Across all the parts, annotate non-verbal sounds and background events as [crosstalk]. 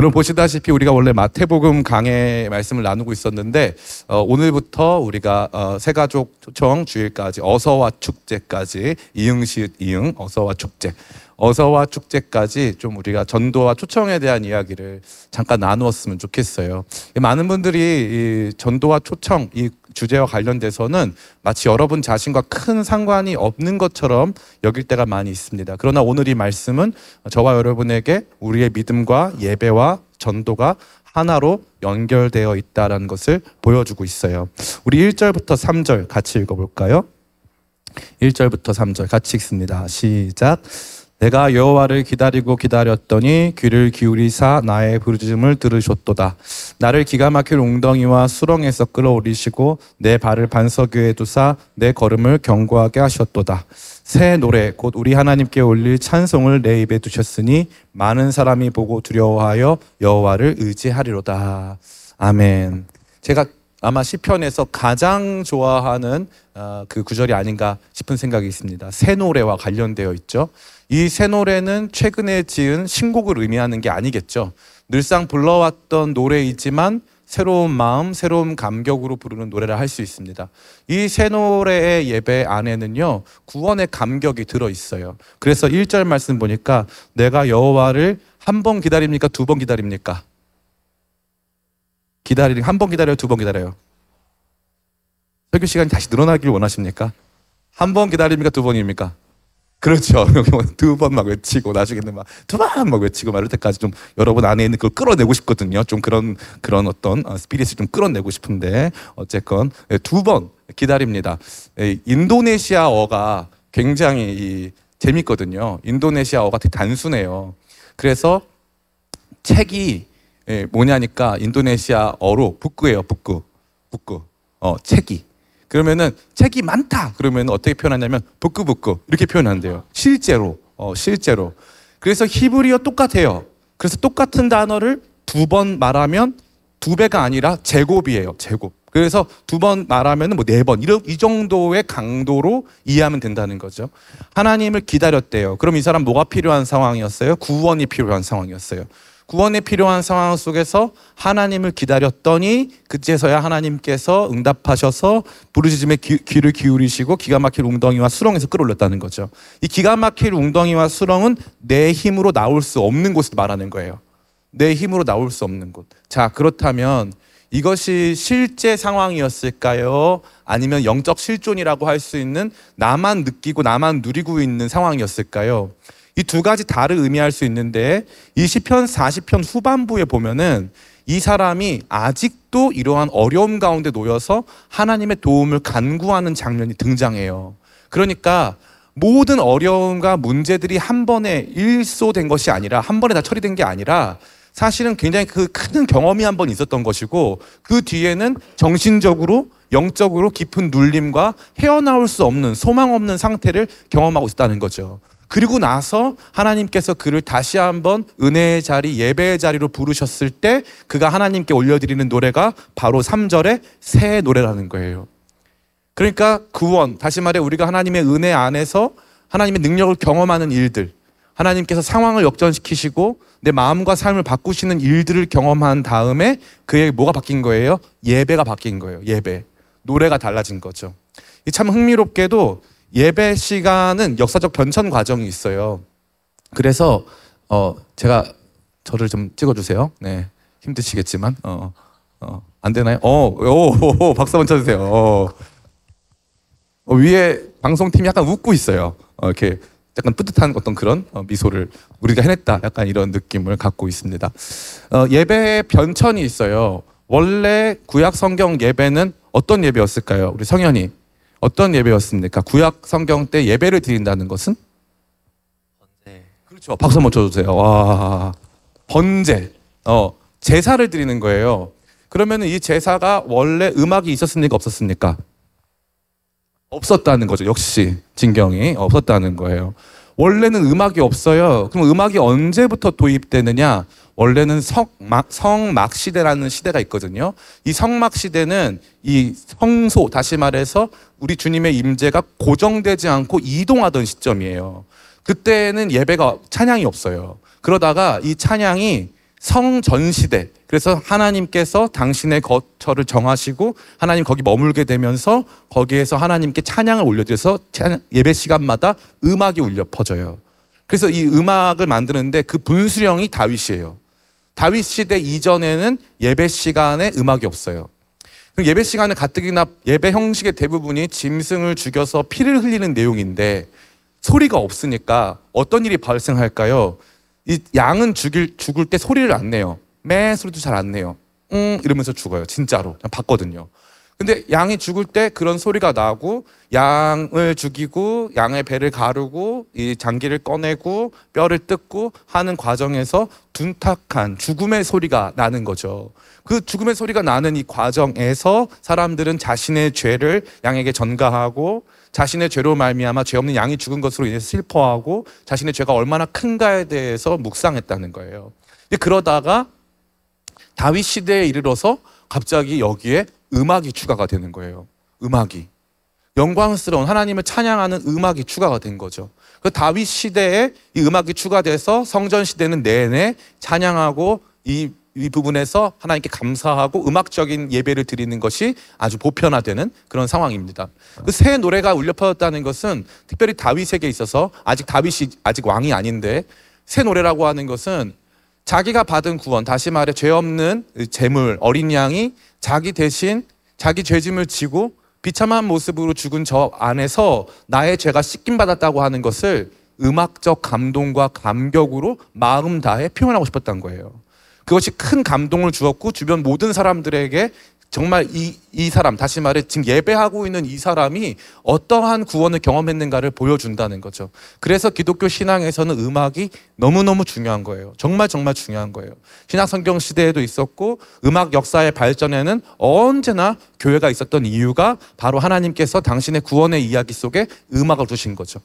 여러분 보시다시피 우리가 원래 마태복음 강의 말씀을 나누고 있었는데 어, 오늘부터 우리가 어, 새가족 초청 주일까지 어서와 축제까지 이응시읒 이응 어서와 축제 어서와 축제까지 좀 우리가 전도와 초청에 대한 이야기를 잠깐 나누었으면 좋겠어요. 많은 분들이 이 전도와 초청 이 주제와 관련돼서는 마치 여러분 자신과 큰 상관이 없는 것처럼 여길 때가 많이 있습니다. 그러나 오늘 이 말씀은 저와 여러분에게 우리의 믿음과 예배와 전도가 하나로 연결되어 있다라는 것을 보여주고 있어요. 우리 1절부터 3절 같이 읽어 볼까요? 1절부터 3절 같이 읽습니다. 시작. 내가 여호와를 기다리고 기다렸더니 귀를 기울이사 나의 부르짖음을 들으셨도다. 나를 기가 막힐 웅덩이와 수렁에서 끌어올리시고 내 발을 반석 위에 두사 내 걸음을 견고하게 하셨도다. 새 노래 곧 우리 하나님께 올릴 찬송을 내 입에 두셨으니 많은 사람이 보고 두려워하여 여호와를 의지하리로다. 아멘. 제가 아마 시편에서 가장 좋아하는 어, 그 구절이 아닌가 싶은 생각이 있습니다. 새 노래와 관련되어 있죠. 이 새 노래는 최근에 지은 신곡을 의미하는 게 아니겠죠. 늘상 불러왔던 노래이지만 새로운 마음, 새로운 감격으로 부르는 노래를 할 수 있습니다. 이 새 노래의 예배 안에는요, 구원의 감격이 들어 있어요. 그래서 1절 말씀 보니까 내가 여호와를 한 번 기다립니까? 두 번 기다립니까? 기다리 한번 기다려요, 두 번 기다려요. 설교 시간이 다시 늘어나길 원하십니까? 한 번 기다립니까? 두 번입니까? 그렇죠. [laughs] 두 번 막 외치고 나중에는 막 두 번 막 외치고 말할 때까지 좀 여러분 안에 있는 그걸 끌어내고 싶거든요. 좀 그런 그런 어떤 어, 스피릿을 좀 끌어내고 싶은데 어쨌건 예, 두번 기다립니다. 예, 인도네시아어가 굉장히 이 재밌거든요. 인도네시아어가 되게 단순해요. 그래서 책이 예, 뭐냐니까 인도네시아어로 북구예요. 북구. 북구. 어, 책이. 그러면은 책이 많다. 그러면 어떻게 표현하냐면 북구북구 이렇게 표현한대요. 실제로. 어, 실제로. 그래서 히브리어 똑같아요. 그래서 똑같은 단어를 두 번 말하면 두 배가 아니라 제곱이에요. 제곱. 그래서 두 번 말하면 뭐 네 번, 이런, 이 정도의 강도로 이해하면 된다는 거죠. 하나님을 기다렸대요. 그럼 이 사람 뭐가 필요한 상황이었어요? 구원이 필요한 상황이었어요. 구원에 필요한 상황 속에서 하나님을 기다렸더니 그제서야 하나님께서 응답하셔서 부르짖음에 귀, 귀를 기울이시고 기가 막힐 웅덩이와 수렁에서 끌어올렸다는 거죠. 이 기가 막힐 웅덩이와 수렁은 내 힘으로 나올 수 없는 곳을 말하는 거예요. 내 힘으로 나올 수 없는 곳. 자, 그렇다면 이것이 실제 상황이었을까요? 아니면 영적 실존이라고 할 수 있는 나만 느끼고 나만 누리고 있는 상황이었을까요? 이 두 가지 다를 의미할 수 있는데 이 시편 40편 후반부에 보면은 이 사람이 아직도 이러한 어려움 가운데 놓여서 하나님의 도움을 간구하는 장면이 등장해요. 그러니까 모든 어려움과 문제들이 한 번에 일소된 것이 아니라 한 번에 다 처리된 게 아니라 사실은 굉장히 그 큰 경험이 한 번 있었던 것이고 그 뒤에는 정신적으로 영적으로 깊은 눌림과 헤어나올 수 없는 소망 없는 상태를 경험하고 있다는 거죠. 그리고 나서 하나님께서 그를 다시 한번 은혜의 자리, 예배의 자리로 부르셨을 때 그가 하나님께 올려드리는 노래가 바로 3절의 새 노래라는 거예요. 그러니까 구원, 다시 말해 우리가 하나님의 은혜 안에서 하나님의 능력을 경험하는 일들, 하나님께서 상황을 역전시키시고 내 마음과 삶을 바꾸시는 일들을 경험한 다음에 그의 뭐가 바뀐 거예요? 예배가 바뀐 거예요. 예배. 노래가 달라진 거죠. 이참 흥미롭게도 예배 시간은 역사적 변천 과정이 있어요. 그래서 어 제가 저를 좀 찍어주세요. 네 힘드시겠지만 어, 어, 안 되나요? 어, 오, 오, 박수 한번 쳐주세요. 어. 어, 위에 방송팀이 약간 웃고 있어요. 어, 이렇게 약간 뿌듯한 어떤 그런 어, 미소를 우리가 해냈다. 약간 이런 느낌을 갖고 있습니다. 어, 예배에 변천이 있어요. 원래 구약 성경 예배는 어떤 예배였을까요? 우리 성현이 어떤 예배였습니까? 구약 성경 때 예배를 드린다는 것은 번제 그렇죠. 박수 한번 쳐주세요. 와 번제 어 제사를 드리는 거예요. 그러면 이 제사가 원래 음악이 있었습니까? 없었습니까? 없었다는 거죠. 역시 진경이 없었다는 거예요. 원래는 음악이 없어요. 그럼 음악이 언제부터 도입되느냐? 원래는 성막, 성막 시대라는 시대가 있거든요. 이 성막 시대는 이 성소, 다시 말해서 우리 주님의 임재가 고정되지 않고 이동하던 시점이에요. 그때는 예배가 찬양이 없어요. 그러다가 이 찬양이 성전 시대. 그래서 하나님께서 당신의 거처를 정하시고 하나님 거기 머물게 되면서 거기에서 하나님께 찬양을 찬양- 예배 시간마다 음악이 울려 퍼져요. 그래서 이 음악을 만드는데 그 분수령이 다윗이에요. 다윗 시대 이전에는 예배 시간에 음악이 없어요. 그럼 예배 시간에 가뜩이나 예배 형식의 대부분이 짐승을 죽여서 피를 흘리는 내용인데 소리가 없으니까 어떤 일이 발생할까요? 이 양은 죽일, 죽을 때 소리를 안 내요. 매 소리도 잘 안 내요. 응 이러면서 죽어요. 진짜로. 봤거든요. 근데 양이 죽을 때 그런 소리가 나고 양을 죽이고 양의 배를 가르고 이 장기를 꺼내고 뼈를 뜯고 하는 과정에서 둔탁한 죽음의 소리가 나는 거죠. 그 죽음의 소리가 나는 이 과정에서 사람들은 자신의 죄를 양에게 전가하고 자신의 죄로 말미암아 죄 없는 양이 죽은 것으로 인해서 슬퍼하고 자신의 죄가 얼마나 큰가에 대해서 묵상했다는 거예요. 그러다가 다윗 시대에 이르러서 갑자기 여기에 음악이 추가가 되는 거예요. 음악이 영광스러운 하나님을 찬양하는 음악이 추가가 된 거죠. 그 다윗 시대에 이 음악이 추가돼서 성전 시대는 내내 찬양하고 이, 이 부분에서 하나님께 감사하고 음악적인 예배를 드리는 것이 아주 보편화되는 그런 상황입니다. 그 새 노래가 울려 퍼졌다는 것은 특별히 다윗에게 있어서 아직 다윗이 아직 왕이 아닌데 새 노래라고 하는 것은 자기가 받은 구원, 다시 말해 죄 없는 재물, 어린 양이 자기 대신 자기 죄짐을 지고 비참한 모습으로 죽은 저 안에서 나의 죄가 씻김 받았다고 하는 것을 음악적 감동과 감격으로 마음 다해 표현하고 싶었던 거예요. 그것이 큰 감동을 주었고 주변 모든 사람들에게 정말 이, 이 사람, 다시 말해 지금 예배하고 있는 이 사람이 어떠한 구원을 경험했는가를 보여준다는 거죠. 그래서 기독교 신앙에서는 음악이 너무너무 중요한 거예요. 정말 정말 중요한 거예요. 신약 성경 시대에도 있었고 음악 역사의 발전에는 언제나 교회가 있었던 이유가 바로 하나님께서 당신의 구원의 이야기 속에 음악을 두신 거죠.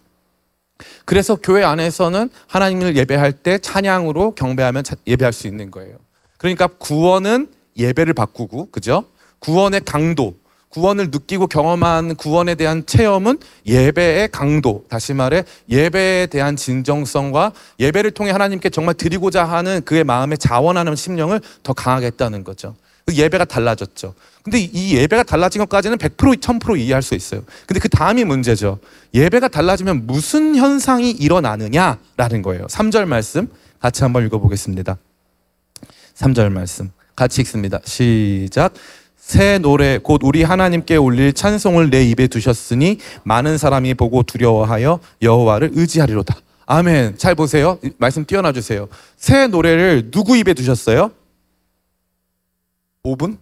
그래서 교회 안에서는 하나님을 예배할 때 찬양으로 경배하면 차- 예배할 수 있는 거예요. 그러니까 구원은 예배를 바꾸고, 그죠? 구원의 강도, 구원을 느끼고 경험한 구원에 대한 체험은 예배의 강도, 다시 말해 예배에 대한 진정성과 예배를 통해 하나님께 정말 드리고자 하는 그의 마음에 자원하는 심령을 더 강하게 했다는 거죠. 그 예배가 달라졌죠. 근데 이 예배가 달라진 것까지는 100% 1000% 이해할 수 있어요. 근데 그 다음이 문제죠. 예배가 달라지면 무슨 현상이 일어나느냐라는 거예요. 3절 말씀 같이 한번 읽어보겠습니다. 3절 말씀 같이 읽습니다. 시작. 새 노래 곧 우리 하나님께 올릴 찬송을 내 입에 두셨으니 많은 사람이 보고 두려워하여 여호와를 의지하리로다. 아멘. 잘 보세요. 이 말씀 띄어놔 주세요. 새 노래를 누구 입에 두셨어요? 5분?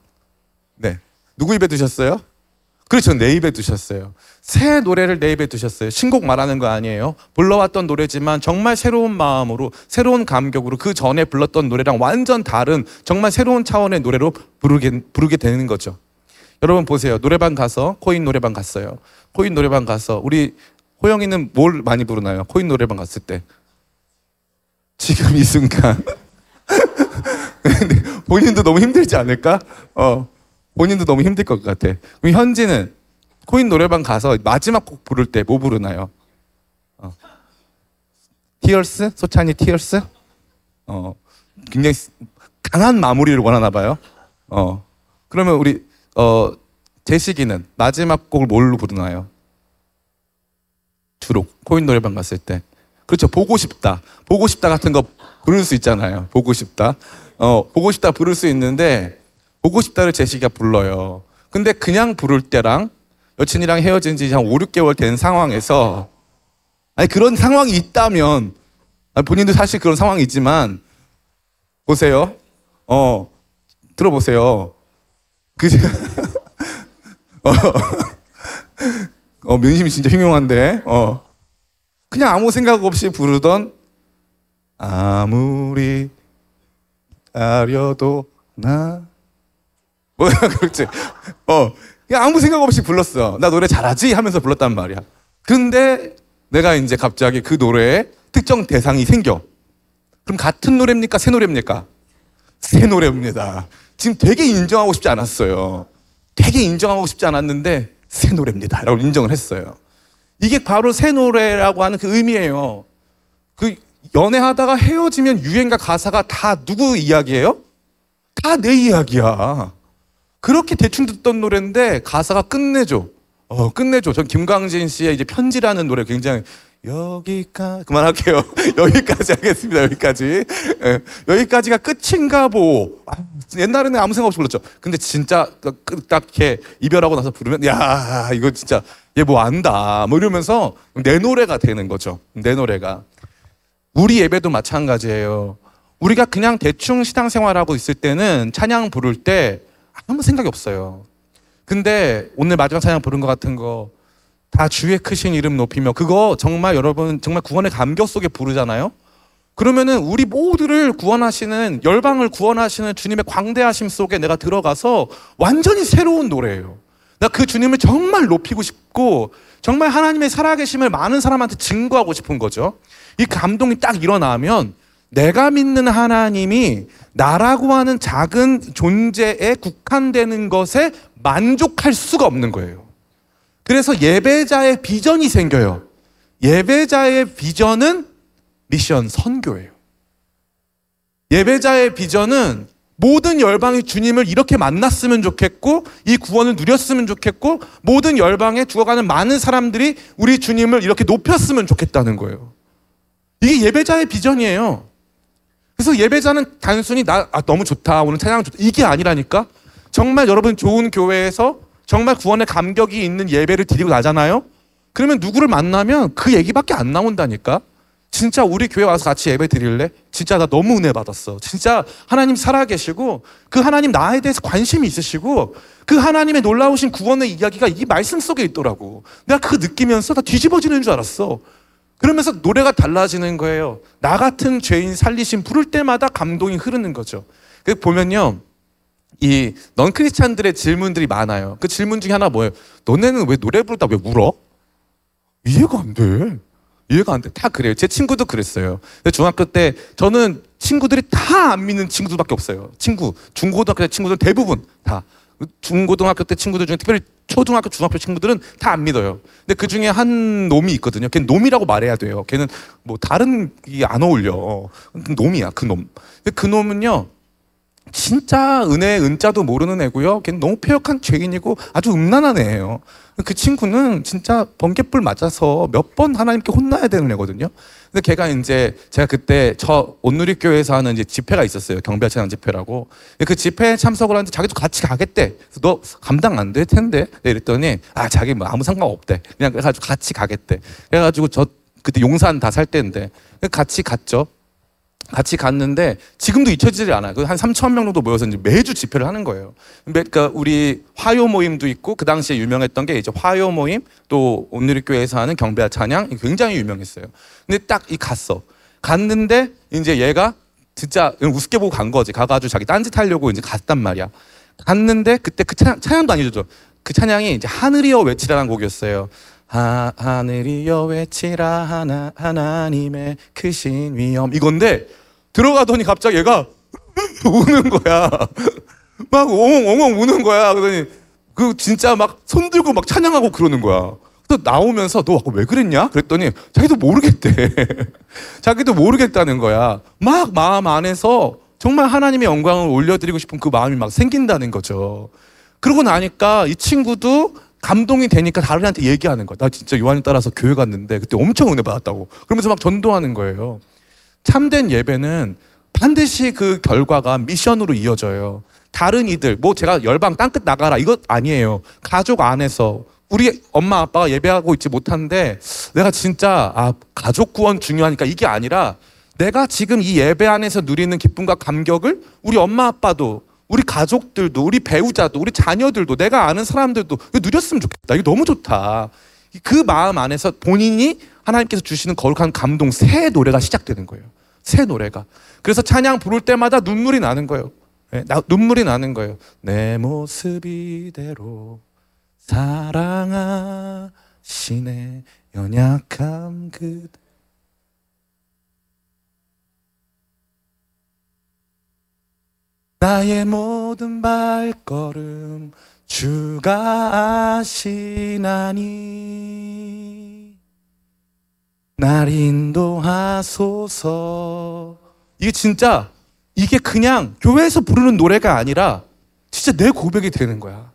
네. 누구 입에 두셨어요? 그렇죠. 내 입에 두셨어요. 새 노래를 내 입에 두셨어요. 신곡 말하는 거 아니에요. 불러왔던 노래지만 정말 새로운 마음으로, 새로운 감격으로 그 전에 불렀던 노래랑 완전 다른 정말 새로운 차원의 노래로 부르게, 부르게 되는 거죠. 여러분 보세요. 노래방 가서, 코인 노래방 갔어요. 코인 노래방 가서, 우리 호영이는 뭘 많이 부르나요? 코인 노래방 갔을 때. 지금 이 순간. [laughs] 본인도 너무 힘들지 않을까? 어. 본인도 너무 힘들 것 같아. 그럼 현지는 코인 노래방 가서 마지막 곡 부를 때 뭐 부르나요? 어. 티얼스? 소찬이 티얼스? 어. 굉장히 강한 마무리를 원하나 봐요. 어. 그러면 우리 어 제시기는 마지막 곡을 뭘로 부르나요? 주로 코인 노래방 갔을 때. 그렇죠. 보고 싶다. 보고 싶다 같은 거 부를 수 있잖아요. 보고 싶다. 어, 보고 싶다 부를 수 있는데 보고 싶다를 제시가 불러요. 근데 그냥 부를 때랑 여친이랑 헤어진 지 한 5, 6개월 된 상황에서 아니 그런 상황이 있다면 아니, 본인도 사실 그런 상황이지만 보세요. 어. 들어보세요. 그 [laughs] 어. 어, 민심이 진짜 흉흉한데. 어. 그냥 아무 생각 없이 부르던 아무리 아려도 나 [laughs] 그렇지. 어. 그냥 아무 생각 없이 불렀어. 나 노래 잘하지? 하면서 불렀단 말이야. 근데 내가 이제 갑자기 그 노래에 특정 대상이 생겨. 그럼 같은 노래입니까? 새 노래입니까? 새 노래입니다. 지금 되게 인정하고 싶지 않았어요. 되게 인정하고 싶지 않았는데 새 노래입니다. 라고 인정을 했어요. 이게 바로 새 노래라고 하는 그 의미예요. 그 연애하다가 헤어지면 유행가 가사가 다 누구 이야기예요? 다 내 이야기야. 그렇게 대충 듣던 노래인데 가사가 끝내줘. 어, 끝내줘. 전 김광진 씨의 이제 편지라는 노래 굉장히 여기까 그만할게요. [laughs] 여기까지 하겠습니다. 여기까지. 예, 여기까지가 끝인가 보. 아, 옛날에는 아무 생각 없이 불렀죠. 근데 진짜 딱게 이별하고 나서 부르면 야 이거 진짜 얘 뭐 안다. 뭐 이러면서 내 노래가 되는 거죠. 내 노래가. 우리 예배도 마찬가지예요. 우리가 그냥 대충 신앙생활하고 있을 때는 찬양 부를 때 아무 생각이 없어요. 근데 오늘 마지막 찬양 부른 것 같은 거 다 주의 크신 이름 높이며 그거 정말 여러분 정말 구원의 감격 속에 부르잖아요. 그러면은 우리 모두를 구원하시는 열방을 구원하시는 주님의 광대하심 속에 내가 들어가서 완전히 새로운 노래예요. 나 그 주님을 정말 높이고 싶고 정말 하나님의 살아계심을 많은 사람한테 증거하고 싶은 거죠. 이 감동이 딱 일어나면 내가 믿는 하나님이 나라고 하는 작은 존재에 국한되는 것에 만족할 수가 없는 거예요. 그래서 예배자의 비전이 생겨요. 예배자의 비전은 미션 선교예요. 예배자의 비전은 모든 열방이 주님을 이렇게 만났으면 좋겠고 이 구원을 누렸으면 좋겠고 모든 열방에 죽어가는 많은 사람들이 우리 주님을 이렇게 높였으면 좋겠다는 거예요. 이게 예배자의 비전이에요. 그래서 예배자는 단순히 나 아, 너무 좋다 오늘 찬양 좋다 이게 아니라니까 정말 여러분 좋은 교회에서 정말 구원의 감격이 있는 예배를 드리고 나잖아요. 그러면 누구를 만나면 그 얘기밖에 안 나온다니까. 진짜 우리 교회 와서 같이 예배 드릴래? 진짜 나 너무 은혜 받았어. 진짜 하나님 살아계시고 그 하나님 나에 대해서 관심이 있으시고 그 하나님의 놀라우신 구원의 이야기가 이 말씀 속에 있더라고. 내가 그거 느끼면서 다 뒤집어지는 줄 알았어. 그러면서 노래가 달라지는 거예요. 나 같은 죄인 살리신 부를 때마다 감동이 흐르는 거죠. 그 보면요. 이 넌 크리스찬들의 질문들이 많아요. 그 질문 중에 하나 뭐예요? 너네는 왜 노래 부르다 왜 울어? 이해가 안 돼. 이해가 안 돼. 다 그래요. 제 친구도 그랬어요. 중학교 때 저는 친구들이 다 안 믿는 친구들밖에 없어요. 친구, 중고등학교 때 친구들 대부분 다. 중고등학교 때 친구들 중에 특별히 초등학교, 중학교 친구들은 다 안 믿어요. 근데 그 중에 한 놈이 있거든요. 걔는 놈이라고 말해야 돼요. 걔는 뭐 다른 게 안 어울려. 놈이야, 그 놈. 근데 그 놈은요. 진짜 은혜 은자도 모르는 애고요. 걔는 너무 폐역한 죄인이고 아주 음란한 애예요. 그 친구는 진짜 번개불 맞아서 몇 번 하나님께 혼나야 되는 애거든요. 근데 걔가 이제 제가 그때 저 온누리 교회에서 하는 이제 집회가 있었어요. 경배 찬양 집회라고. 그 집회에 참석을 하는데 자기도 같이 가겠대. 너 감당 안 될 텐데. 네, 이랬더니 아 자기 뭐 아무 상관 없대. 그냥 그래가지고 같이 가겠대. 그래가지고 저 그때 용산 다 살 때인데 같이 갔죠. 같이 갔는데 지금도 잊혀지지 않아요. 그한 3천 명 정도 모여서 이제 매주 집회를 하는 거예요. 그러니까 우리 화요 모임도 있고 그 당시에 유명했던 게 이제 화요 모임 또 오늘의 교회에서 하는 경배와 찬양 굉장히 유명했어요. 근데 딱 이 갔어. 갔는데 이제 얘가 진짜 우습게 보고 간 거지. 가가지고 자기 딴짓 하려고 이제 갔단 말이야. 갔는데 그때 그 찬양, 찬양도 아니죠. 그 찬양이 이제 하늘이여 외치라는 곡이었어요. 하, 하늘이여 외치라 하나, 하나님의 크신 위엄 이건데 들어가더니 갑자기 얘가 [laughs] 우는 거야. 막 엉엉엉엉 우는 거야. 그러더니 그 진짜 막 손들고 막 찬양하고 그러는 거야. 그래서 나오면서 너 아까 왜 그랬냐? 그랬더니 자기도 모르겠대. [laughs] 자기도 모르겠다는 거야. 막 마음 안에서 정말 하나님의 영광을 올려드리고 싶은 그 마음이 막 생긴다는 거죠. 그러고 나니까 이 친구도 감동이 되니까 다른 애한테 얘기하는 거야. 나 진짜 요한이 따라서 교회 갔는데 그때 엄청 은혜 받았다고. 그러면서 막 전도하는 거예요. 참된 예배는 반드시 그 결과가 미션으로 이어져요. 다른 이들, 뭐 제가 열방 땅끝 나가라 이것 아니에요. 가족 안에서 우리 엄마 아빠가 예배하고 있지 못한데 내가 진짜 아 가족 구원 중요하니까 이게 아니라 내가 지금 이 예배 안에서 누리는 기쁨과 감격을 우리 엄마 아빠도 우리 가족들도 우리 배우자도 우리 자녀들도 내가 아는 사람들도 이거 누렸으면 좋겠다. 이거 너무 좋다. 그 마음 안에서 본인이 하나님께서 주시는 거룩한 감동 새 노래가 시작되는 거예요. 새 노래가. 그래서 찬양 부를 때마다 눈물이 나는 거예요. 네, 나, 눈물이 나는 거예요. 내 모습 이대로 사랑하시네 연약함 그대 나의 모든 발걸음 주가 아시나니 날 인도하소서. 이게 진짜 이게 그냥 교회에서 부르는 노래가 아니라 진짜 내 고백이 되는 거야.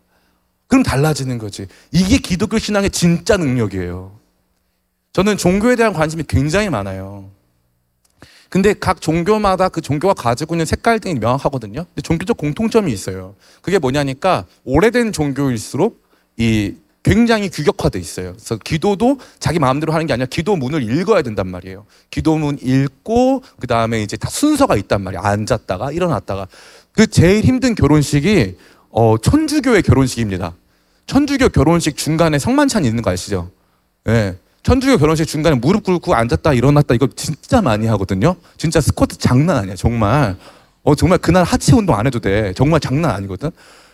그럼 달라지는 거지. 이게 기독교 신앙의 진짜 능력이에요. 저는 종교에 대한 관심이 굉장히 많아요. 근데 각 종교마다 그 종교가 가지고 있는 색깔들이 명확하거든요. 근데 종교적 공통점이 있어요. 그게 뭐냐니까 오래된 종교일수록 이 굉장히 규격화돼 있어요. 그래서 기도도 자기 마음대로 하는 게 아니라 기도문을 읽어야 된단 말이에요. 기도문 읽고 그 다음에 이제 다 순서가 있단 말이에요. 앉았다가 일어났다가 그 제일 힘든 결혼식이 어, 천주교의 결혼식입니다. 천주교 결혼식 중간에 성만찬 있는 거 아시죠? 예. 천주교 결혼식 중간에 무릎 꿇고 앉았다 일어났다 이거 진짜 많이 하거든요. 진짜 스쿼트 장난 아니야, 정말. 어, 정말 그날 하체 운동 안 해도 돼. 정말 장난 아니거든.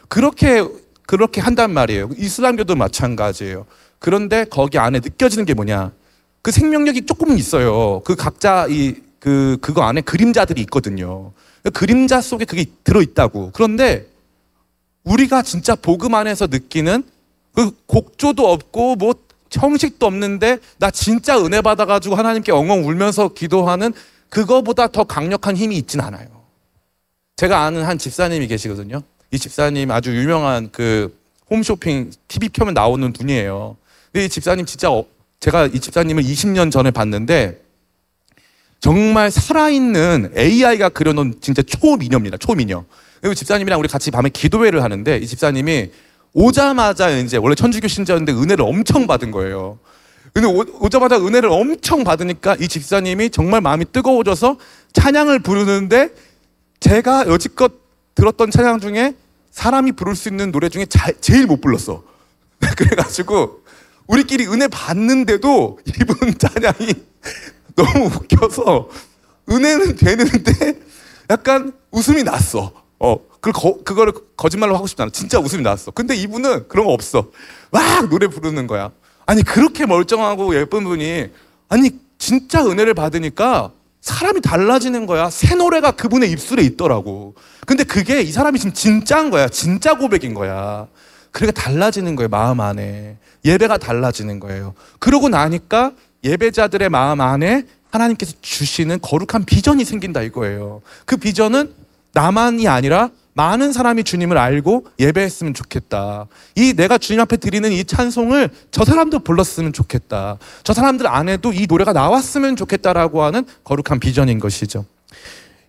그렇게, 그렇게 한단 말이에요. 이슬람교도 마찬가지예요. 그런데 거기 안에 느껴지는 게 뭐냐. 그 생명력이 조금 있어요. 그 각자 이, 그, 그거 안에 그림자들이 있거든요. 그 그림자 속에 그게 들어 있다고. 그런데 우리가 진짜 복음 안에서 느끼는 그 곡조도 없고 뭐 형식도 없는데 나 진짜 은혜 받아가지고 하나님께 엉엉 울면서 기도하는 그거보다 더 강력한 힘이 있진 않아요. 제가 아는 한 집사님이 계시거든요. 이 집사님 아주 유명한 그 홈쇼핑 TV 켜면 나오는 분이에요. 근데 이 집사님 진짜 어- 제가 이 집사님을 20년 전에 봤는데 정말 살아있는 AI가 그려놓은 진짜 초미녀입니다. 초미녀. 그리고 집사님이랑 우리 같이 밤에 기도회를 하는데 이 집사님이 오자마자 이제 원래 천주교 신자였는데 은혜를 엄청 받은 거예요. 근데 오, 오자마자 은혜를 엄청 받으니까 이 집사님이 정말 마음이 뜨거워져서 찬양을 부르는데 제가 여지껏 들었던 찬양 중에 사람이 부를 수 있는 노래 중에 자- 제일 못 불렀어. [laughs] 그래가지고 우리끼리 은혜 받는데도 이분 찬양이 [laughs] 너무 웃겨서 은혜는 되는데 약간 웃음이 났어. 어, 그 거, 그거를 거짓말로 하고 싶지 않아. 진짜 웃음이 났어. 근데 이분은 그런 거 없어. 막 노래 부르는 거야. 아니 그렇게 멀쩡하고 예쁜 분이 아니 진짜 은혜를 받으니까 사람이 달라지는 거야. 새 노래가 그분의 입술에 있더라고. 근데 그게 이 사람이 지금 진짜인 거야. 진짜 고백인 거야. 그러니까 달라지는 거예요. 마음 안에. 예배가 달라지는 거예요. 그러고 나니까 예배자들의 마음 안에 하나님께서 주시는 거룩한 비전이 생긴다 이거예요. 그 비전은 나만이 아니라 많은 사람이 주님을 알고 예배했으면 좋겠다. 이 내가 주님 앞에 드리는 이 찬송을 저 사람도 불렀으면 좋겠다. 저 사람들 안에도 이 노래가 나왔으면 좋겠다라고 하는 거룩한 비전인 것이죠.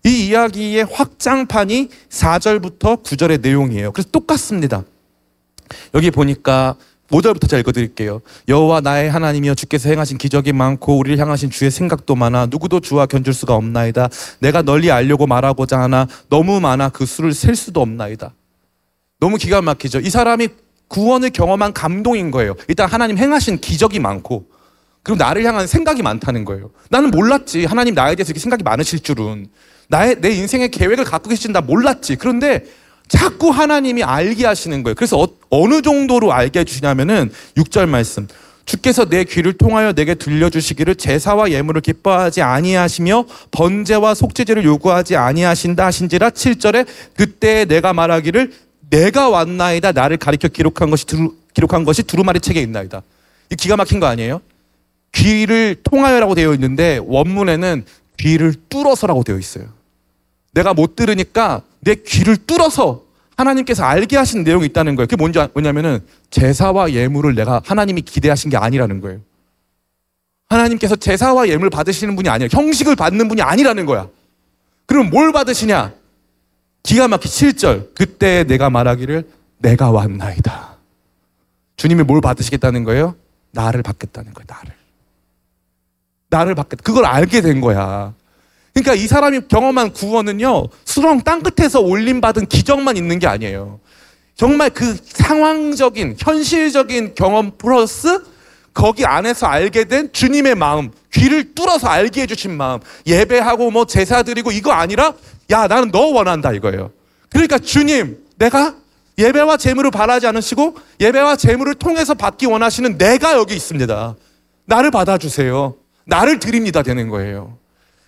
이 이야기의 확장판이 4절부터 9절의 내용이에요. 그래서 똑같습니다. 여기 보니까 5절부터 제가 읽어드릴게요. 여호와 나의 하나님이여 주께서 행하신 기적이 많고 우리를 향하신 주의 생각도 많아 누구도 주와 견줄 수가 없나이다. 내가 널리 알려고 말하고자 하나 너무 많아 그 수를 셀 수도 없나이다. 너무 기가 막히죠. 이 사람이 구원을 경험한 감동인 거예요. 일단 하나님 행하신 기적이 많고 그리고 나를 향한 생각이 많다는 거예요. 나는 몰랐지. 하나님 나에 대해서 이렇게 생각이 많으실 줄은. 나의 내 인생의 계획을 갖고 계신 나 몰랐지. 그런데 자꾸 하나님이 알게 하시는 거예요. 그래서 어, 느 정도로 알게 해주시냐면은 6절 말씀. 주께서 내 귀를 통하여 내게 들려주시기를 제사와 예물을 기뻐하지 아니하시며 번제와 속죄제를 요구하지 아니하신다 하신지라 7절에 그때 내가 말하기를 내가 왔나이다 나를 가리켜 기록한 것이 두루, 기록한 것이 두루마리 책에 있나이다. 이 기가 막힌 거 아니에요? 귀를 통하여라고 되어 있는데 원문에는 귀를 뚫어서라고 되어 있어요. 내가 못 들으니까 내 귀를 뚫어서 하나님께서 알게 하신 내용이 있다는 거예요. 그게 뭔지 아- 뭐냐면은 제사와 예물을 내가 하나님이 기대하신 게 아니라는 거예요. 하나님께서 제사와 예물 받으시는 분이 아니에요. 형식을 받는 분이 아니라는 거야. 그럼 뭘 받으시냐? 기가 막히 7절. 그때 내가 말하기를 내가 왔나이다. 주님이 뭘 받으시겠다는 거예요? 나를 받겠다는 거예요. 나를. 나를 받겠다. 그걸 알게 된 거야. 그러니까 이 사람이 경험한 구원은요, 수렁 땅끝에서 올림받은 기적만 있는 게 아니에요. 정말 그 상황적인, 현실적인 경험 플러스 거기 안에서 알게 된 주님의 마음, 귀를 뚫어서 알게 해주신 마음, 예배하고 뭐 제사 드리고 이거 아니라, 야, 나는 너 원한다 이거예요. 그러니까 주님, 내가 예배와 재물을 바라지 않으시고 예배와 재물을 통해서 받기 원하시는 내가 여기 있습니다. 나를 받아주세요. 나를 드립니다 되는 거예요.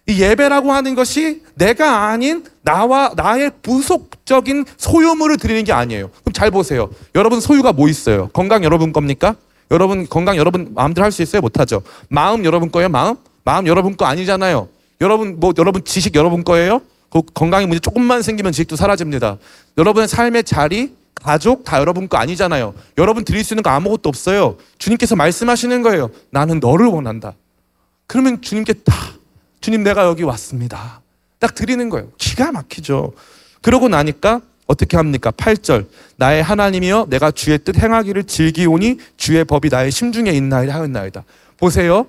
이 예배라고 하는 것이 내가 아닌 나와 나의 부속적인 소유물을 드리는 게 아니에요. 그럼 잘 보세요. 여러분 소유가 뭐 있어요? 건강 여러분 겁니까? 여러분 건강 여러분 마음대로 할 수 있어요? 못 하죠. 마음 여러분 거예요? 마음? 마음 여러분 거 아니잖아요. 여러분 뭐 여러분 지식 여러분 거예요? 그 건강에 문제 조금만 생기면 지식도 사라집니다. 여러분의 삶의 자리, 가족 다 여러분 거 아니잖아요. 여러분 드릴 수 있는 거 아무것도 없어요. 주님께서 말씀하시는 거예요. 나는 너를 원한다. 그러면 주님께 다 주님 내가 여기 왔습니다. 딱 드리는 거예요. 기가 막히죠. 그러고 나니까 어떻게 합니까? 8절. 나의 하나님이여 내가 주의 뜻 행하기를 즐기오니 주의 법이 나의 심중에 있나이다 하였나이다. 보세요.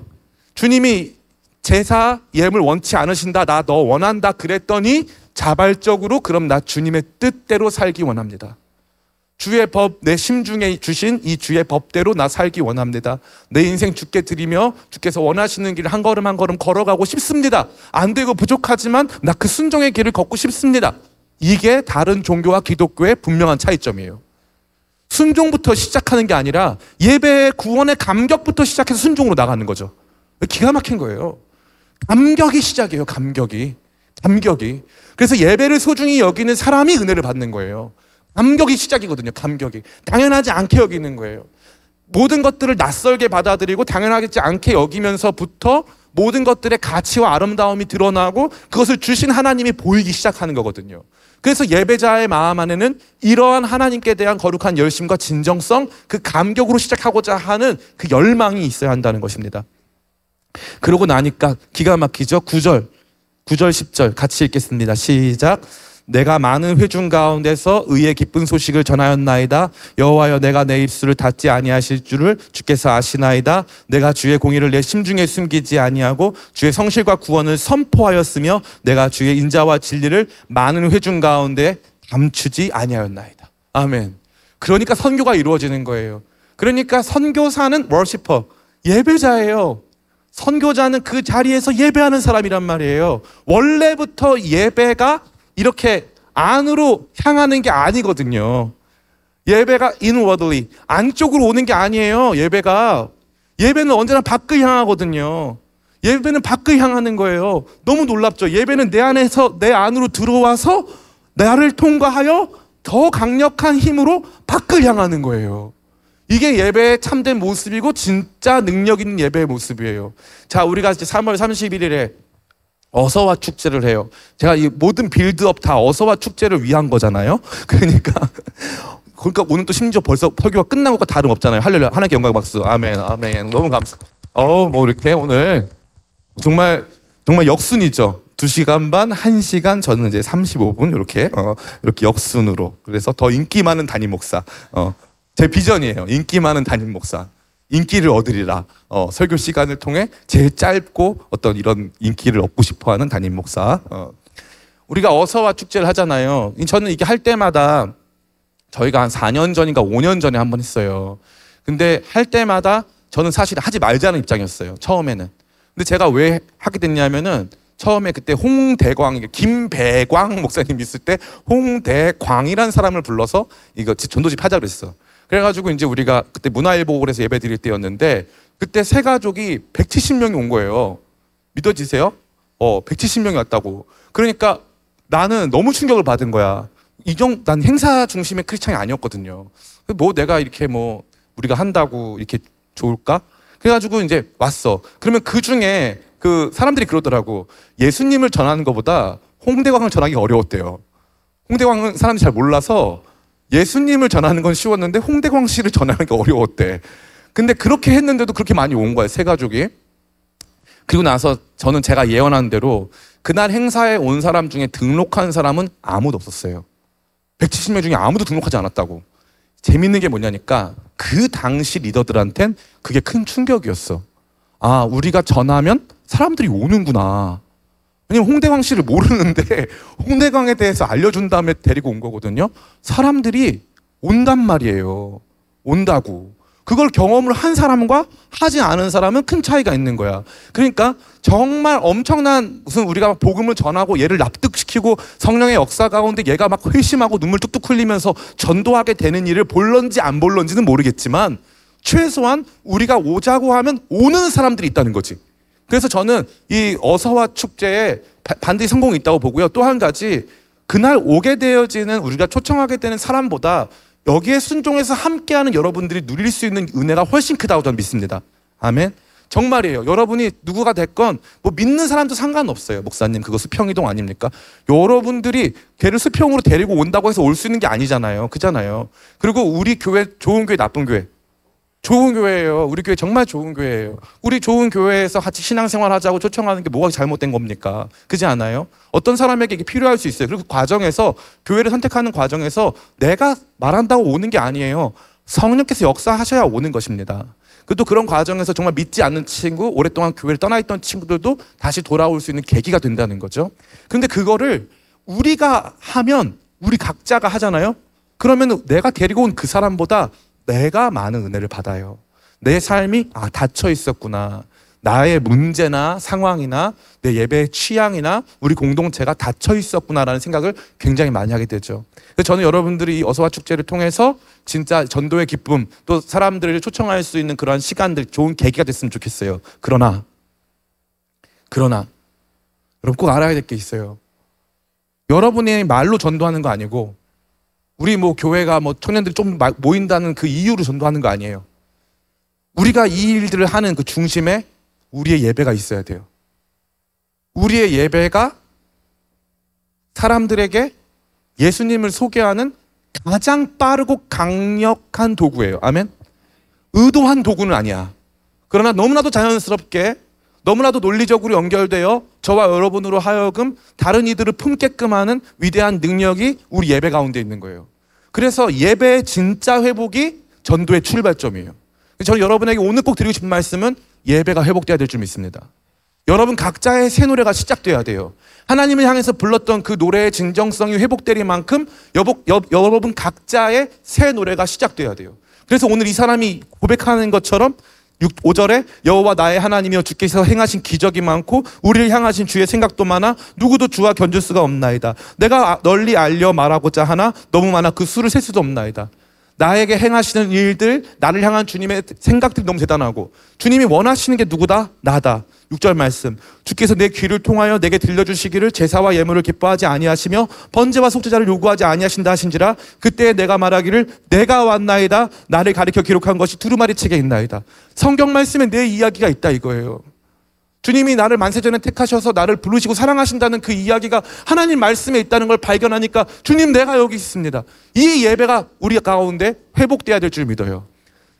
주님이 제사 예물 원치 않으신다. 나 너 원한다 그랬더니 자발적으로 그럼 나 주님의 뜻대로 살기 원합니다. 주의 법 내 심중에 주신 이 주의 법대로 나 살기 원합니다. 내 인생 주께 드리며 주께서 원하시는 길을 한 걸음 한 걸음 걸어가고 싶습니다. 안 되고 부족하지만 나 그 순종의 길을 걷고 싶습니다. 이게 다른 종교와 기독교의 분명한 차이점이에요. 순종부터 시작하는 게 아니라 예배의 구원의 감격부터 시작해서 순종으로 나가는 거죠. 기가 막힌 거예요. 감격이 시작이에요. 감격이. 감격이. 그래서 예배를 소중히 여기는 사람이 은혜를 받는 거예요. 감격이 시작이거든요. 감격이. 당연하지 않게 여기는 거예요. 모든 것들을 낯설게 받아들이고 당연하지 않게 여기면서부터 모든 것들의 가치와 아름다움이 드러나고 그것을 주신 하나님이 보이기 시작하는 거거든요. 그래서 예배자의 마음 안에는 이러한 하나님께 대한 거룩한 열심과 진정성, 그 감격으로 시작하고자 하는 그 열망이 있어야 한다는 것입니다. 그러고 나니까 기가 막히죠. 9절, 9절, 10절 같이 읽겠습니다. 시작. 내가 많은 회중 가운데서 의의 기쁜 소식을 전하였나이다. 여호와여 내가 내 입술을 닫지 아니하실 줄을 주께서 아시나이다. 내가 주의 공의를 내 심중에 숨기지 아니하고 주의 성실과 구원을 선포하였으며 내가 주의 인자와 진리를 많은 회중 가운데 감추지 아니하였나이다. 아멘. 그러니까 선교가 이루어지는 거예요. 그러니까 선교사는 워시퍼, 예배자예요. 선교자는 그 자리에서 예배하는 사람이란 말이에요. 원래부터 예배가 이렇게 안으로 향하는 게 아니거든요. 예배가 inwardly 안쪽으로 오는 게 아니에요. 예배가 예배는 언제나 밖을 향하거든요. 예배는 밖을 향하는 거예요. 너무 놀랍죠. 예배는 내 안에서 내 안으로 들어와서 나를 통과하여 더 강력한 힘으로 밖을 향하는 거예요. 이게 예배의 참된 모습이고 진짜 능력 있는 예배의 모습이에요. 자, 우리가 이제 3월 31일에 어서와 축제를 해요. 제가 이 모든 빌드업 다 어서와 축제를 위한 거잖아요. [laughs] 그러니까 그러니까 오늘 또 심지어 벌써 설교가 끝난 것과 다름 없잖아요. 할렐루야. 하나님께 영광 박수. 아멘. 아멘. 너무 감사. 어, 뭐 이렇게 오늘 정말 정말 역순이죠. 2시간 반, 1시간, 저는 이제 35분 이렇게 어, 이렇게 역순으로. 그래서 더 인기 많은 담임 목사. 어, 제 비전이에요. 인기 많은 담임 목사. 인기를 얻으리라. 어, 설교 시간을 통해 제일 짧고 어떤 이런 인기를 얻고 싶어 하는 담임 목사. 어. 우리가 어서와 축제를 하잖아요. 저는 이게 할 때마다 저희가 한 4년 전인가 5년 전에 한 번 했어요. 근데 할 때마다 저는 사실 하지 말자는 입장이었어요. 처음에는. 근데 제가 왜 하게 됐냐면은 처음에 그때 홍대광, 김배광 목사님 있을 때 홍대광이라는 사람을 불러서 이거 전도집 하자 그랬어. 그래가지고 이제 우리가 그때 문화일보에서 예배 드릴 때였는데 그때 세 가족이 170명이 온 거예요. 믿어지세요? 어, 170명이 왔다고. 그러니까 나는 너무 충격을 받은 거야. 이정, 난 행사 중심의 크리스찬이 아니었거든요. 뭐 내가 이렇게 뭐 우리가 한다고 이렇게 좋을까? 그래가지고 이제 왔어. 그러면 그 중에 그 사람들이 그러더라고. 예수님을 전하는 것보다 홍대광을 전하기 어려웠대요. 홍대광은 사람들이 잘 몰라서 예수님을 전하는 건 쉬웠는데 홍대광 씨를 전하는 게 어려웠대. 근데 그렇게 했는데도 그렇게 많이 온 거예요, 세 가족이. 그리고 나서 저는 제가 예언한 대로 그날 행사에 온 사람 중에 등록한 사람은 아무도 없었어요. 170명 중에 아무도 등록하지 않았다고. 재밌는 게 뭐냐니까 그 당시 리더들한텐 그게 큰 충격이었어. 아, 우리가 전하면 사람들이 오는구나. 왜냐면 홍대광 씨를 모르는데 [laughs] 홍대광에 대해서 알려준 다음에 데리고 온 거거든요. 사람들이 온단 말이에요. 온다고. 그걸 경험을 한 사람과 하지 않은 사람은 큰 차이가 있는 거야. 그러니까 정말 엄청난 무슨 우리가 복음을 전하고 얘를 납득시키고 성령의 역사 가운데 얘가 막 회심하고 눈물 뚝뚝 흘리면서 전도하게 되는 일을 볼런지 안 볼런지는 모르겠지만 최소한 우리가 오자고 하면 오는 사람들이 있다는 거지. 그래서 저는 이 어서와 축제에 바- 반드시 성공이 있다고 보고요. 또 한 가지 그날 오게 되어지는 우리가 초청하게 되는 사람보다 여기에 순종해서 함께하는 여러분들이 누릴 수 있는 은혜가 훨씬 크다고 저는 믿습니다. 아멘. 정말이에요. 여러분이 누구가 됐건 뭐 믿는 사람도 상관없어요. 목사님 그거 수평이동 아닙니까? 여러분들이 걔를 수평으로 데리고 온다고 해서 올 수 있는 게 아니잖아요. 그잖아요. 그리고 우리 교회 좋은 교회 나쁜 교회 좋은 교회예요. 우리 교회 정말 좋은 교회예요. 우리 좋은 교회에서 같이 신앙생활 하자고 초청하는 게 뭐가 잘못된 겁니까? 그지 않아요? 어떤 사람에게 이게 필요할 수 있어요. 그리고 그 과정에서 교회를 선택하는 과정에서 내가 말한다고 오는 게 아니에요. 성령께서 역사하셔야 오는 것입니다. 그또 그런 과정에서 정말 믿지 않는 친구, 오랫동안 교회를 떠나 있던 친구들도 다시 돌아올 수 있는 계기가 된다는 거죠. 근데 그거를 우리가 하면 우리 각자가 하잖아요. 그러면 내가 데리고 온 그 사람보다 내가 많은 은혜를 받아요. 내 삶이 아 닫혀 있었구나. 나의 문제나 상황이나 내 예배의 취향이나 우리 공동체가 닫혀 있었구나라는 생각을 굉장히 많이 하게 되죠. 그래서 저는 여러분들이 이 어서와 축제를 통해서 진짜 전도의 기쁨 또 사람들을 초청할 수 있는 그런 시간들 좋은 계기가 됐으면 좋겠어요. 그러나 그러나 여러분 꼭 알아야 될 게 있어요. 여러분이 말로 전도하는 거 아니고 우리 뭐 교회가 뭐 청년들이 좀 마- 모인다는 그 이유로 전도하는 거 아니에요. 우리가 이 일들을 하는 그 중심에 우리의 예배가 있어야 돼요. 우리의 예배가 사람들에게 예수님을 소개하는 가장 빠르고 강력한 도구예요. 아멘. 의도한 도구는 아니야. 그러나 너무나도 자연스럽게 너무나도 논리적으로 연결되어 저와 여러분으로 하여금 다른 이들을 품게끔 하는 위대한 능력이 우리 예배 가운데 있는 거예요. 그래서 예배의 진짜 회복이 전도의 출발점이에요. 저는 여러분에게 오늘 꼭 드리고 싶은 말씀은 예배가 회복돼야 될 줄 믿습니다. 여러분 각자의 새 노래가 시작돼야 돼요. 하나님을 향해서 불렀던 그 노래의 진정성이 회복될 만큼 여러분 각자의 새 노래가 시작돼야 돼요. 그래서 오늘 이 사람이 고백하는 것처럼 6, 5절에 여호와 나의 하나님이여 주께서 행하신 기적이 많고 우리를 향하신 주의 생각도 많아 누구도 주와 견줄 수가 없나이다. 내가 아- 널리 알려 말하고자 하나 너무 많아 그 수를 셀 수도 없나이다. 나에게 행하시는 일들, 나를 향한 주님의 생각들이 너무 대단하고 주님이 원하시는 게 누구다? 나다. 6절 말씀. 주께서 내 귀를 통하여 내게 들려주시기를 제사와 예물을 기뻐하지 아니하시며 번제와 속죄자를 요구하지 아니하신다 하신지라 그때 내가 말하기를 내가 왔나이다 나를 가리켜 기록한 것이 두루마리 책에 있나이다. 성경 말씀에 내 이야기가 있다 이거예요. 주님이 나를 만세전에 택하셔서 나를 부르시고 사랑하신다는 그 이야기가 하나님 말씀에 있다는 걸 발견하니까 주님 내가 여기 있습니다. 이 예배가 우리 가운데 회복돼야 될 줄 믿어요.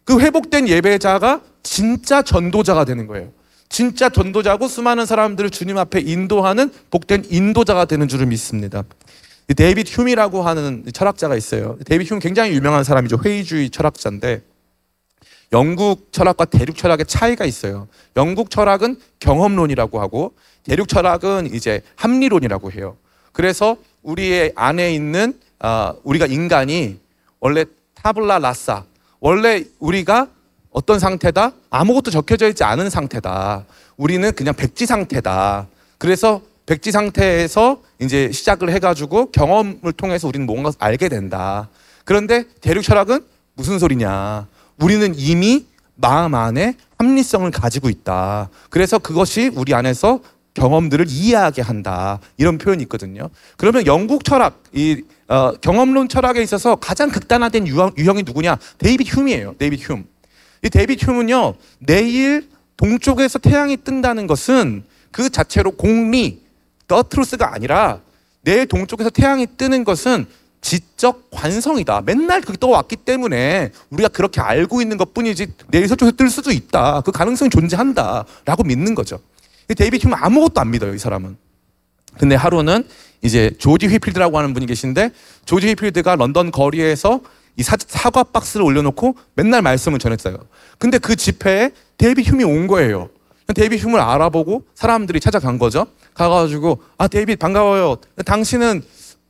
그 회복된 예배자가 진짜 전도자가 되는 거예요. 진짜 전도자고 수많은 사람들을 주님 앞에 인도하는 복된 인도자가 되는 줄을 믿습니다. 이 데이빗 흄이라고 하는 철학자가 있어요. 데이빗 흄이 굉장히 유명한 사람이죠. 회의주의 철학자인데 영국 철학과 대륙 철학의 차이가 있어요. 영국 철학은 경험론이라고 하고 대륙 철학은 이제 합리론이라고 해요. 그래서 우리의 안에 있는 아, 우리가 인간이 원래 타블라 라사 원래 우리가 어떤 상태다? 아무것도 적혀져 있지 않은 상태다. 우리는 그냥 백지 상태다. 그래서 백지 상태에서 이제 시작을 해가지고 경험을 통해서 우리는 뭔가 알게 된다. 그런데 대륙 철학은 무슨 소리냐? 우리는 이미 마음 안에 합리성을 가지고 있다. 그래서 그것이 우리 안에서 경험들을 이해하게 한다. 이런 표현이 있거든요. 그러면 영국 철학, 이 어, 경험론 철학에 있어서 가장 극단화된 유형, 유형이 누구냐? 데이빗 흄이에요. 데이빗 흄. 이 데이빗 흄은요, 내일 동쪽에서 태양이 뜬다는 것은 그 자체로 공리, the truth가 아니라 내일 동쪽에서 태양이 뜨는 것은 지적 관성이다. 맨날 그게 떠왔기 때문에 우리가 그렇게 알고 있는 것 뿐이지 내일 서쪽에서 뜰 수도 있다. 그 가능성이 존재한다. 라고 믿는 거죠. 이 데이빗 흄은 아무것도 안 믿어요, 이 사람은. 근데 하루는 이제 조지 휘필드라고 하는 분이 계신데 조지 휘필드가 런던 거리에서 이 사, 사과 박스를 올려놓고 맨날 말씀을 전했어요. 근데 그 집회에 데이빗 흄이 온 거예요. 데이빗 흄을 알아보고 사람들이 찾아간 거죠. 가가지고 아 데이빗 반가워요. 당신은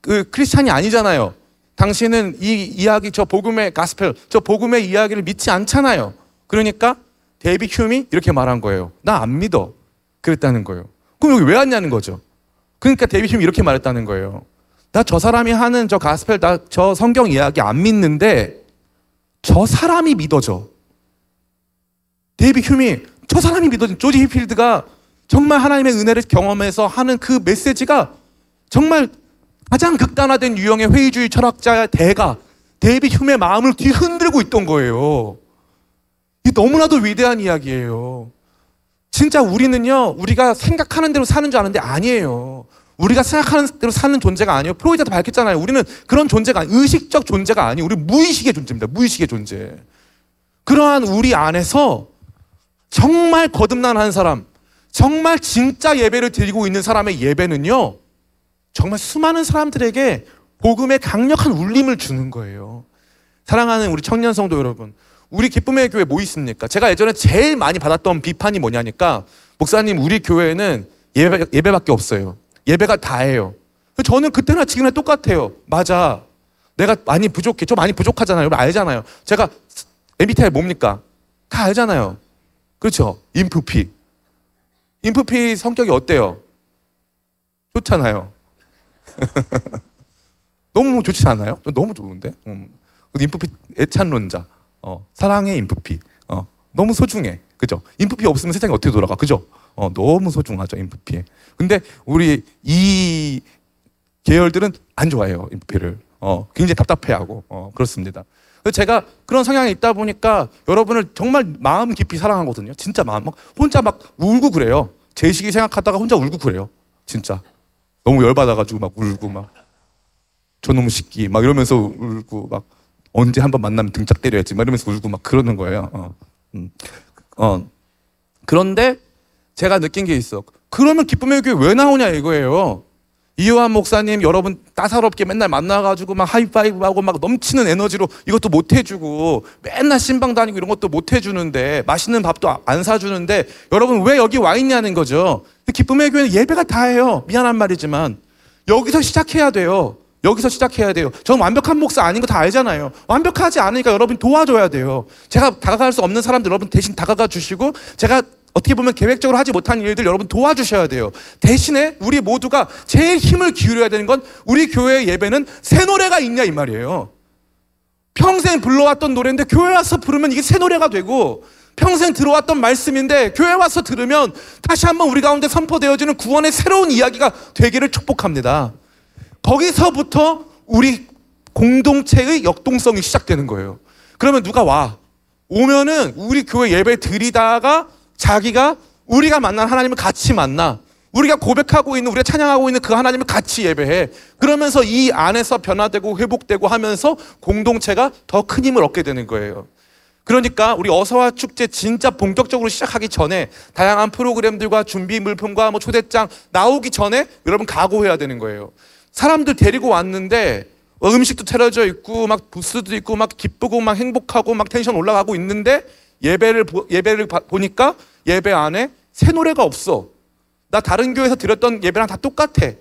그 크리스찬이 아니잖아요. 당신은 이 이야기 저 복음의 가스펠 저 복음의 이야기를 믿지 않잖아요. 그러니까 데이빗 흄이 이렇게 말한 거예요. 나 안 믿어. 그랬다는 거예요. 그럼 여기 왜 왔냐는 거죠. 그러니까 데이빗 흄이 이렇게 말했다는 거예요. 나 저 사람이 하는 저 가스펠, 나 저 성경 이야기 안 믿는데 저 사람이 믿어져. 데이빗 흄이 저 사람이 믿어져. 조지 휘필드가 정말 하나님의 은혜를 경험해서 하는 그 메시지가 정말 가장 극단화된 유형의 회의주의 철학자의 대가 데이빗 흄의 마음을 뒤흔들고 있던 거예요. 이 너무나도 위대한 이야기예요. 진짜 우리는요, 우리가 생각하는 대로 사는 줄 아는데 아니에요. 우리가 생각하는 대로 사는 존재가 아니에요. 프로이드도 밝혔잖아요. 우리는 그런 존재가 아니, 의식적 존재가 아니에요. 우리 무의식의 존재입니다. 무의식의 존재. 그러한 우리 안에서 정말 거듭난 사람, 정말 진짜 예배를 드리고 있는 사람의 예배는요, 정말 수많은 사람들에게 복음의 강력한 울림을 주는 거예요. 사랑하는 우리 청년 성도 여러분, 우리 기쁨의 교회 뭐 있습니까? 제가 예전에 제일 많이 받았던 비판이 뭐냐니까, 목사님, 우리 교회는 예배, 예배밖에 없어요. 예배가 다예요. 저는 그때나 지금이나 똑같아요. 맞아. 내가 많이 부족해. 저 많이 부족하잖아요. 여러분 알잖아요. 제가 MBTI 뭡니까? 다 알잖아요. 그렇죠? 인프피. 인프피 성격이 어때요? 좋잖아요. [laughs] 너무 좋지 않아요? 너무 좋은데? 음. 인프피 애찬론자. 어, 사랑의 인프피. 어, 너무 소중해. 그죠? 인프피 없으면 세상이 어떻게 돌아가? 그죠? 어, 너무 소중하죠, 인프피. 근데 우리 이 계열들은 안 좋아해요, 인프피를. 어, 굉장히 답답해하고, 어, 그렇습니다. 제가 그런 성향이 있다 보니까 여러분을 정말 마음 깊이 사랑하거든요. 진짜 마음. 막 혼자 막 울고 그래요. 제 시기 생각하다가 혼자 울고 그래요. 진짜. 너무 열받아가지고 막 울고 막. 저놈의 새끼 막 이러면서 울고 막 언제 한번 만나면 등짝 때려야지 막 이러면서 울고 막 그러는 거예요. 어. 음. 어. 그런데 제가 느낀 게 있어. 그러면 기쁨의 교회 왜 나오냐 이거예요. 이요한 목사님 여러분 따사롭게 맨날 만나가지고 막 하이파이브하고 막 넘치는 에너지로 이것도 못 해주고 맨날 신방 다니고 이런 것도 못 해주는데 맛있는 밥도 아- 안 사주는데 여러분 왜 여기 와 있냐는 거죠. 기쁨의 교회는 예배가 다예요. 미안한 말이지만 여기서 시작해야 돼요. 여기서 시작해야 돼요. 저는 완벽한 목사 아닌 거 다 알잖아요. 완벽하지 않으니까 여러분 도와줘야 돼요. 제가 다가갈 수 없는 사람들 여러분 대신 다가가 주시고 제가 어떻게 보면 계획적으로 하지 못한 일들 여러분 도와주셔야 돼요. 대신에 우리 모두가 제일 힘을 기울여야 되는 건 우리 교회 예배는 새 노래가 있냐 이 말이에요. 평생 불러왔던 노래인데 교회 와서 부르면 이게 새 노래가 되고 평생 들어왔던 말씀인데 교회 와서 들으면 다시 한번 우리 가운데 선포되어지는 구원의 새로운 이야기가 되기를 축복합니다. 거기서부터 우리 공동체의 역동성이 시작되는 거예요. 그러면 누가 와? 오면은 우리 교회 예배 드리다가 자기가 우리가 만난 하나님을 같이 만나. 우리가 고백하고 있는, 우리가 찬양하고 있는 그 하나님을 같이 예배해. 그러면서 이 안에서 변화되고 회복되고 하면서 공동체가 더 큰 힘을 얻게 되는 거예요. 그러니까 우리 어서와 축제 진짜 본격적으로 시작하기 전에 다양한 프로그램들과 준비 물품과 뭐 초대장 나오기 전에 여러분 각오해야 되는 거예요. 사람들 데리고 왔는데 어, 음식도 차려져 있고 막 부스도 있고 막 기쁘고 막 행복하고 막 텐션 올라가고 있는데 예배를 보, 예배를 봐- 보니까 예배 안에 새 노래가 없어. 나 다른 교회에서 드렸던 예배랑 다 똑같아.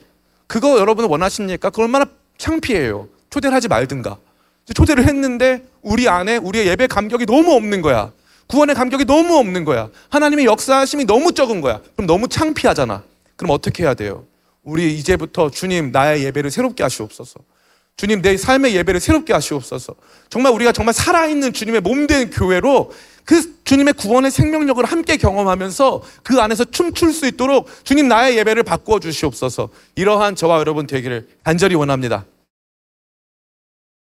그거 여러분 원하십니까? 그 얼마나 창피해요. 초대를 하지 말든가. 초대를 했는데 우리 안에 우리의 예배 감격이 너무 없는 거야. 구원의 감격이 너무 없는 거야. 하나님의 역사하심이 너무 적은 거야. 그럼 너무 창피하잖아. 그럼 어떻게 해야 돼요? 우리 이제부터 주님 나의 예배를 새롭게 하시옵소서. 주님 내 삶의 예배를 새롭게 하시옵소서. 정말 우리가 정말 살아있는 주님의 몸 된 교회로 그 주님의 구원의 생명력을 함께 경험하면서 그 안에서 춤출 수 있도록 주님 나의 예배를 바꾸어 주시옵소서. 이러한 저와 여러분 되기를 간절히 원합니다.